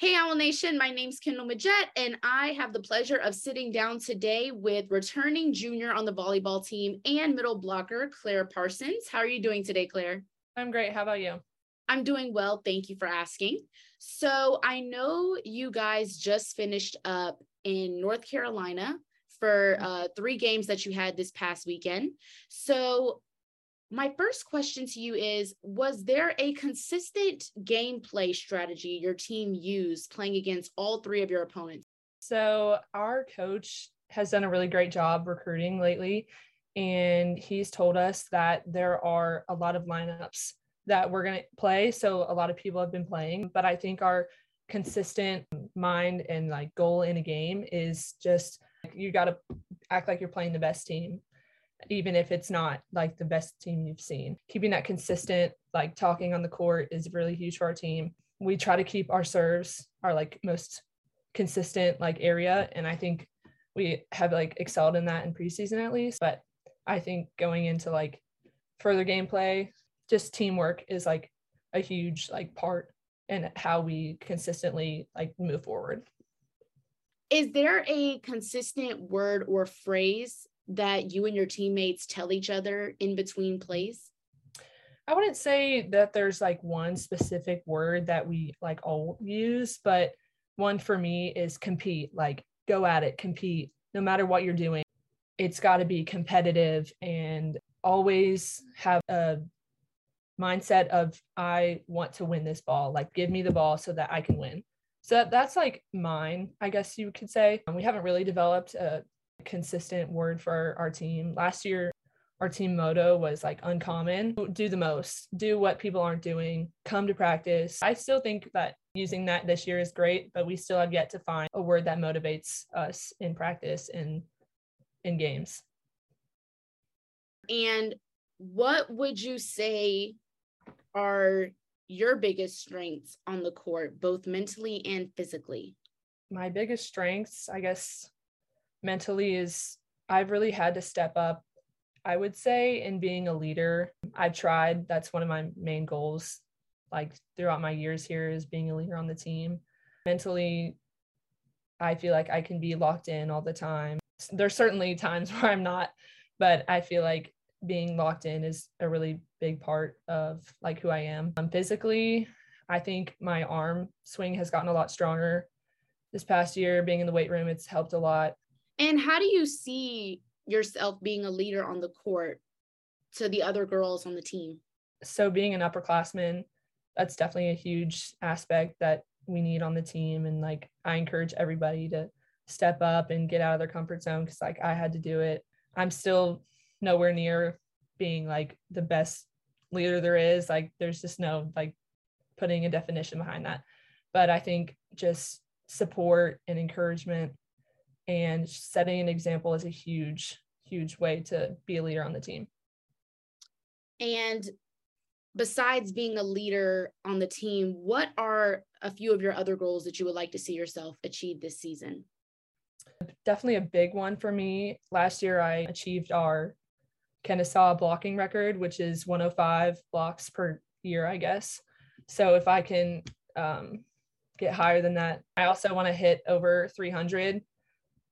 Hey, Owl Nation, my name's Kendall Majette, and I have the pleasure of sitting down today with returning junior on the volleyball team and middle blocker, Claire Parsons. How are you doing today, Claire? I'm great. How about you? I'm doing well. Thank you for asking. So, I know you guys just finished up in North Carolina for uh, three games that you had this past weekend. So, my first question to you is Was there a consistent gameplay strategy your team used playing against all three of your opponents? So, our coach has done a really great job recruiting lately. And he's told us that there are a lot of lineups that we're going to play. So, a lot of people have been playing, but I think our consistent mind and like goal in a game is just you got to act like you're playing the best team even if it's not like the best team you've seen. Keeping that consistent, like talking on the court is really huge for our team. We try to keep our serves our like most consistent like area. And I think we have like excelled in that in preseason at least. But I think going into like further gameplay, just teamwork is like a huge like part and how we consistently like move forward. Is there a consistent word or phrase that you and your teammates tell each other in between plays? I wouldn't say that there's like one specific word that we like all use, but one for me is compete, like go at it, compete, no matter what you're doing. It's got to be competitive and always have a mindset of I want to win this ball, like give me the ball so that I can win. So that, that's like mine, I guess you could say. We haven't really developed a consistent word for our team. Last year, our team motto was like uncommon. Do the most. Do what people aren't doing. Come to practice. I still think that using that this year is great but we still have yet to find a word that motivates us in practice and in games. And what would you say are your biggest strengths on the court both mentally and physically? My biggest strengths i guess mentally is I've really had to step up, I would say, in being a leader. I've tried, that's one of my main goals, like throughout my years here, is being a leader on the team. Mentally, I feel like I can be locked in all the time. There's certainly times where I'm not, but I feel like being locked in is a really big part of like who I am. Um, physically, I think my arm swing has gotten a lot stronger this past year. Being in the weight room, it's helped a lot. And how do you see yourself being a leader on the court to the other girls on the team? So, being an upperclassman, that's definitely a huge aspect that we need on the team. And like, I encourage everybody to step up and get out of their comfort zone because, like, I had to do it. I'm still nowhere near being like the best leader there is. Like, there's just no like putting a definition behind that. But I think just support and encouragement and setting an example is a huge huge way to be a leader on the team. And besides being a leader on the team what are a few of your other goals that you would like to see yourself achieve this season? Definitely a big one for me. Last year i achieved our kennesaw blocking record which is 105 blocks per year i guess. So if i can um, get higher than that i also want to hit over 300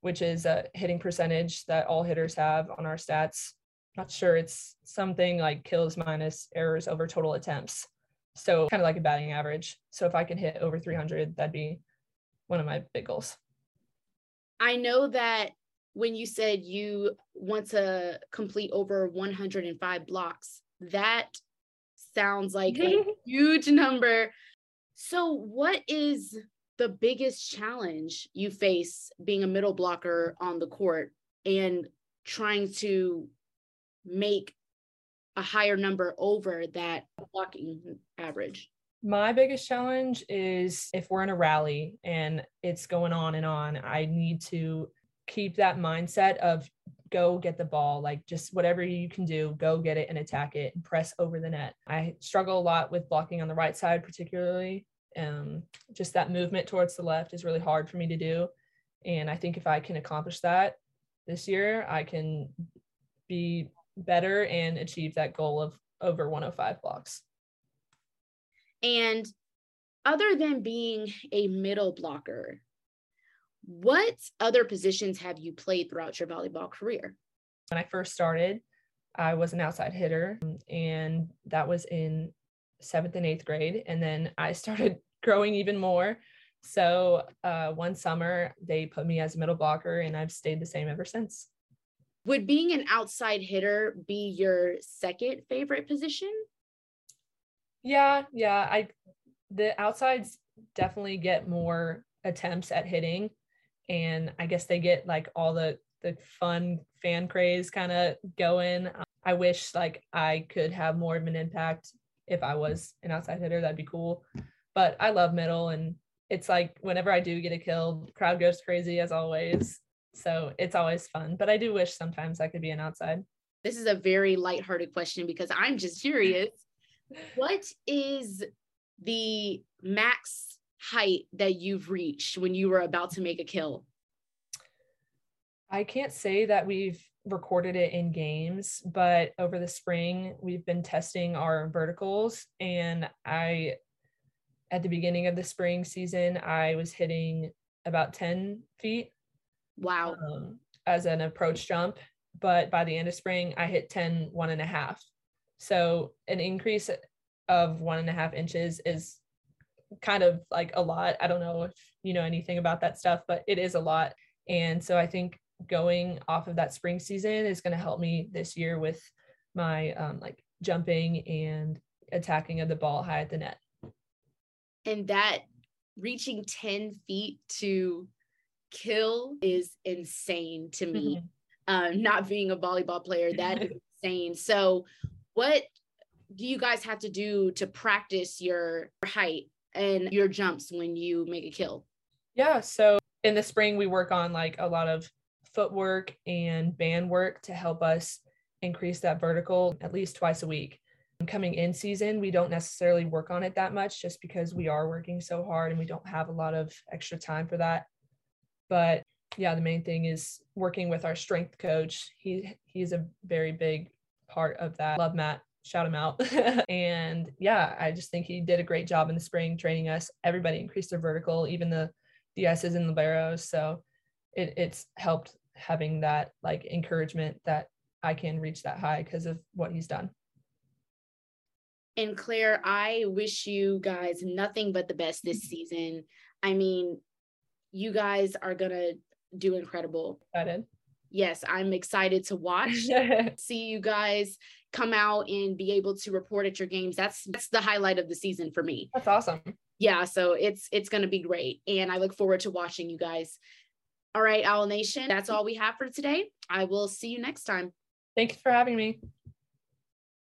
which is a hitting percentage that all hitters have on our stats. Not sure it's something like kills minus errors over total attempts. So kind of like a batting average. So if I can hit over 300, that'd be one of my big goals. I know that when you said you want to complete over 105 blocks, that sounds like a huge number. So, what is the biggest challenge you face being a middle blocker on the court and trying to make a higher number over that blocking average? My biggest challenge is if we're in a rally and it's going on and on, I need to keep that mindset of go get the ball, like just whatever you can do, go get it and attack it and press over the net. I struggle a lot with blocking on the right side, particularly um, just that movement towards the left is really hard for me to do. And I think if I can accomplish that this year, I can be better and achieve that goal of over 105 blocks. And other than being a middle blocker, what other positions have you played throughout your volleyball career? When I first started, I was an outside hitter, and that was in seventh and eighth grade. And then I started growing even more. So uh, one summer, they put me as a middle blocker, and I've stayed the same ever since. Would being an outside hitter be your second favorite position? Yeah, yeah. I the outsides definitely get more attempts at hitting and I guess they get like all the the fun fan craze kind of going. I wish like I could have more of an impact if I was an outside hitter. That'd be cool. But I love middle, and it's like whenever I do get a kill, crowd goes crazy as always. So it's always fun. But I do wish sometimes I could be an outside. This is a very lighthearted question because I'm just curious. what is the max height that you've reached when you were about to make a kill? I can't say that we've recorded it in games, but over the spring, we've been testing our verticals. And I, at the beginning of the spring season, I was hitting about 10 feet. Wow. Um, as an approach jump. But by the end of spring, I hit 10, one and a half. So an increase of one and a half inches is kind of like a lot. I don't know if you know anything about that stuff, but it is a lot. And so I think going off of that spring season is going to help me this year with my um, like jumping and attacking of the ball high at the net. And that reaching 10 feet to kill is insane to me. Mm-hmm. Uh, not being a volleyball player, that is insane. So, what do you guys have to do to practice your height and your jumps when you make a kill? Yeah. So in the spring, we work on like a lot of footwork and band work to help us increase that vertical at least twice a week. Coming in season, we don't necessarily work on it that much just because we are working so hard and we don't have a lot of extra time for that. But yeah, the main thing is working with our strength coach. He he's a very big part of that. Love Matt shout him out. and yeah, I just think he did a great job in the spring training us. Everybody increased their vertical, even the DSs and liberos. So it, it's helped having that like encouragement that I can reach that high because of what he's done. And Claire, I wish you guys nothing but the best this mm-hmm. season. I mean, you guys are going to do incredible. Excited. Yes, I'm excited to watch. See you guys come out and be able to report at your games. That's that's the highlight of the season for me. That's awesome. Yeah, so it's it's going to be great and I look forward to watching you guys. All right, Owl Nation, that's all we have for today. I will see you next time. Thanks for having me.